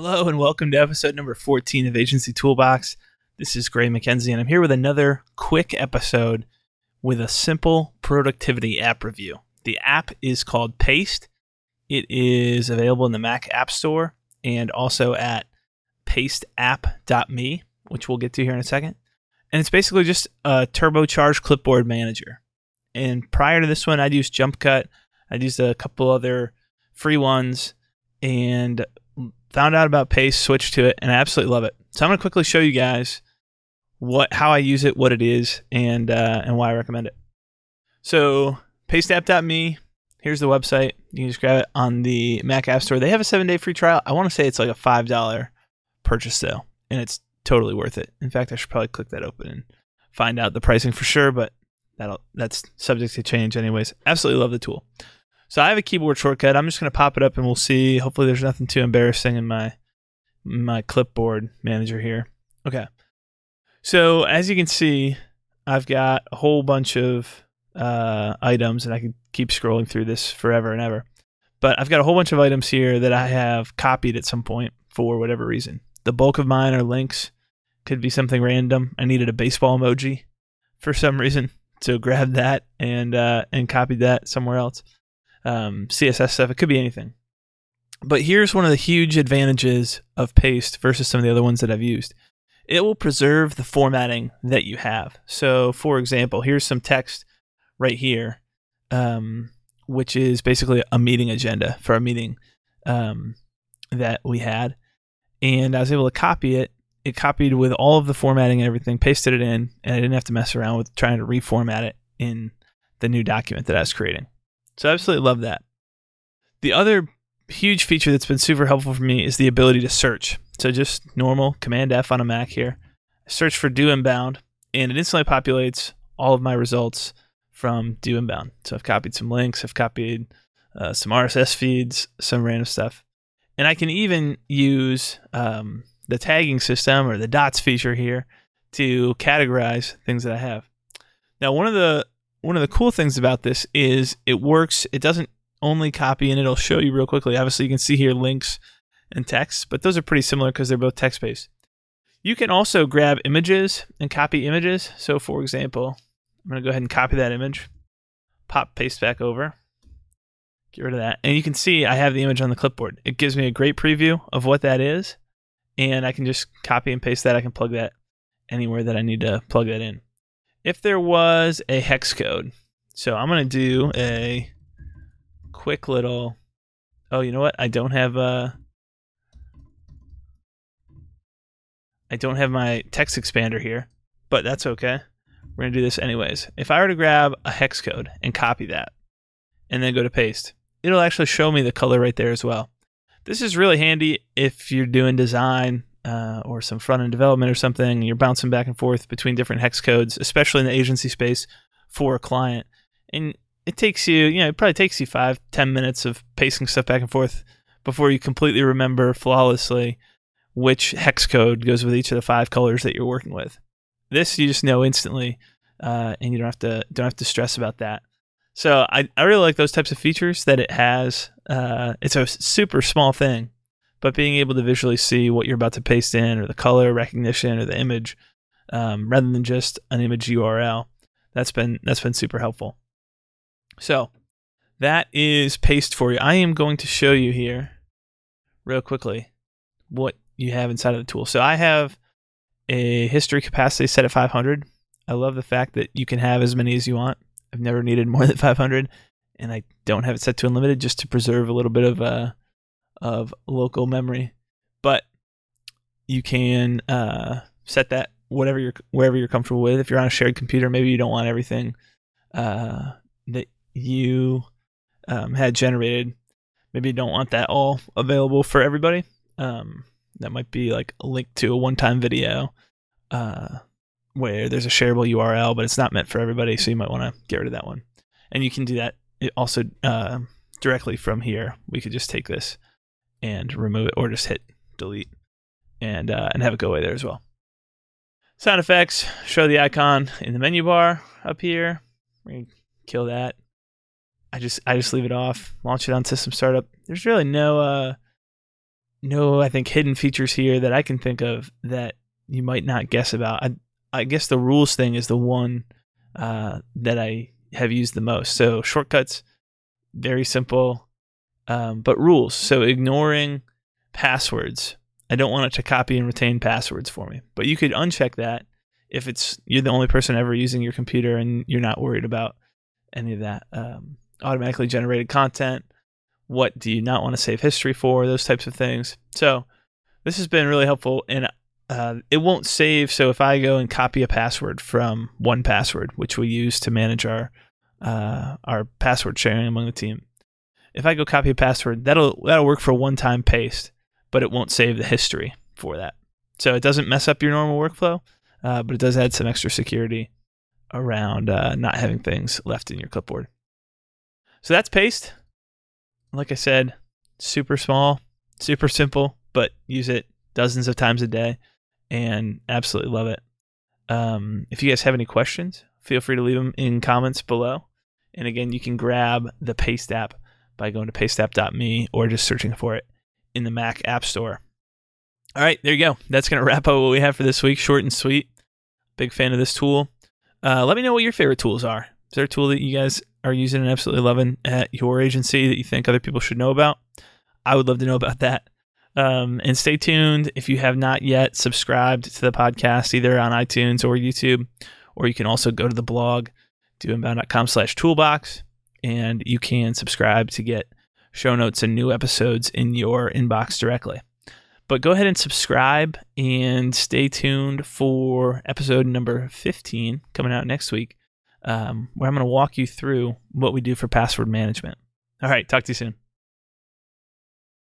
Hello and welcome to episode number 14 of Agency Toolbox. This is Gray McKenzie and I'm here with another quick episode with a simple productivity app review. The app is called Paste. It is available in the Mac App Store and also at pasteapp.me, which we'll get to here in a second. And it's basically just a turbocharged clipboard manager. And prior to this one, I'd used JumpCut. I'd used a couple other free ones and found out about Paste, switched to it, and I absolutely love it. So I'm going to quickly show you guys what how I use it, what it is, and uh, and why I recommend it. So pasteapp.me, here's the website. You can just grab it on the Mac App Store. They have a seven day free trial. I want to say it's like a five dollar purchase though, and it's totally worth it. In fact, I should probably click that open and find out the pricing for sure, but that'll that's subject to change anyways. Absolutely love the tool. So I have a keyboard shortcut. I'm just going to pop it up and we'll see. Hopefully there's nothing too embarrassing in my my clipboard manager here. Okay. So as you can see, I've got a whole bunch of uh, items and I can keep scrolling through this forever and ever. But I've got a whole bunch of items here that I have copied at some point for whatever reason. The bulk of mine are links. Could be something random. I needed a baseball emoji for some reason. So grabbed that and uh, and copied that somewhere else um, CSS stuff. It could be anything. But here's one of the huge advantages of Paste versus some of the other ones that I've used. It will preserve the formatting that you have. So, for example, here's some text right here, um, which is basically a meeting agenda for a meeting um, that we had. And I was able to copy it. It copied with all of the formatting and everything, pasted it in, and I didn't have to mess around with trying to reformat it in the new document that I was creating. So I absolutely love that. The other huge feature that's been super helpful for me is the ability to search. So just normal Command F on a Mac here. Search for Do Inbound, and it instantly populates all of my results from Do Inbound. So I've copied some links, I've copied uh, some RSS feeds, some random stuff, and I can even use um, the tagging system or the dots feature here to categorize things that I have. Now, one of the one of the cool things about this is it works. It doesn't only copy and it'll show you real quickly. Obviously, you can see here links and text, but those are pretty similar because they're both text based. You can also grab images and copy images. So, for example, I'm going to go ahead and copy that image, pop paste back over, get rid of that. And you can see I have the image on the clipboard. It gives me a great preview of what that is. And I can just copy and paste that. I can plug that anywhere that I need to plug that in if there was a hex code. So I'm going to do a quick little. Oh, you know what? I don't have a. Uh, don't have my text expander here, but that's okay. We're going to do this anyways. If I were to grab a hex code and copy that and then go to paste, it'll actually show me the color right there as well. This is really handy if you're doing design uh, or some front end development or something, you're bouncing back and forth between different hex codes, especially in the agency space for a client. And it takes you, you know, it probably takes you five, ten minutes of pacing stuff back and forth before you completely remember flawlessly which hex code goes with each of the five colors that you're working with. This you just know instantly, uh, and you don't have to don't have to stress about that. So I, I really like those types of features that it has. Uh, it's a super small thing, but being able to visually see what you're about to paste in or the color recognition or the image um, rather than just an image URL that's been that's been super helpful. So that is paste for you. I am going to show you here real quickly what you have inside of the tool. So I have a history capacity set at 500. I love the fact that you can have as many as you want. I've never needed more than 500 and I don't have it set to unlimited just to preserve a little bit of uh, of local memory, but you can uh, set that whatever you're wherever you're comfortable with. If you're on a shared computer, maybe you don't want everything uh, that you um, had generated. Maybe you don't want that all available for everybody. Um, that might be like a link to a one-time video uh, where there's a shareable URL, but it's not meant for everybody. So you might want to get rid of that one. And you can do that also uh, directly from here. We could just take this and remove it, or just hit delete and uh, and have it go away there as well. Sound effects show the icon in the menu bar up here. Gonna kill that. I just I just leave it off. Launch it on system startup. There's really no uh no, I think hidden features here that I can think of that you might not guess about. I, I guess the rules thing is the one uh, that I have used the most. So shortcuts, very simple, um, but rules. So ignoring passwords. I don't want it to copy and retain passwords for me, but you could uncheck that if it's you're the only person ever using your computer and you're not worried about any of that um, automatically generated content. What do you not want to save history for? Those types of things. So this has been really helpful, and uh, it won't save. So if I go and copy a password from 1Password, which we use to manage our uh, our password sharing among the team, if I go copy a password, that'll that'll work for one time paste, but it won't save the history for that. So it doesn't mess up your normal workflow, uh, but it does add some extra security around uh, not having things left in your clipboard. So that's paste. Like I said, super small, super simple, but use it dozens of times a day and absolutely love it. Um, if you guys have any questions, feel free to leave them in comments below. And again, you can grab the Paste app by going to pasteapp.me or just searching for it in the Mac App Store. All right, there you go. That's going to wrap up what we have for this week. Short and sweet. Big fan of this tool. Uh, let me know what your favorite tools are. Is there a tool that you guys are using and absolutely loving at your agency that you think other people should know about? I would love to know about that. Um, and stay tuned if you have not yet subscribed to the podcast, either on iTunes or YouTube, or you can also go to the blog, doinbound.com slash toolbox, and you can subscribe to get show notes and new episodes in your inbox directly. But go ahead and subscribe and stay tuned for episode number 15 coming out next week, um, where I'm going to walk you through what we do for password management. All right, talk to you soon.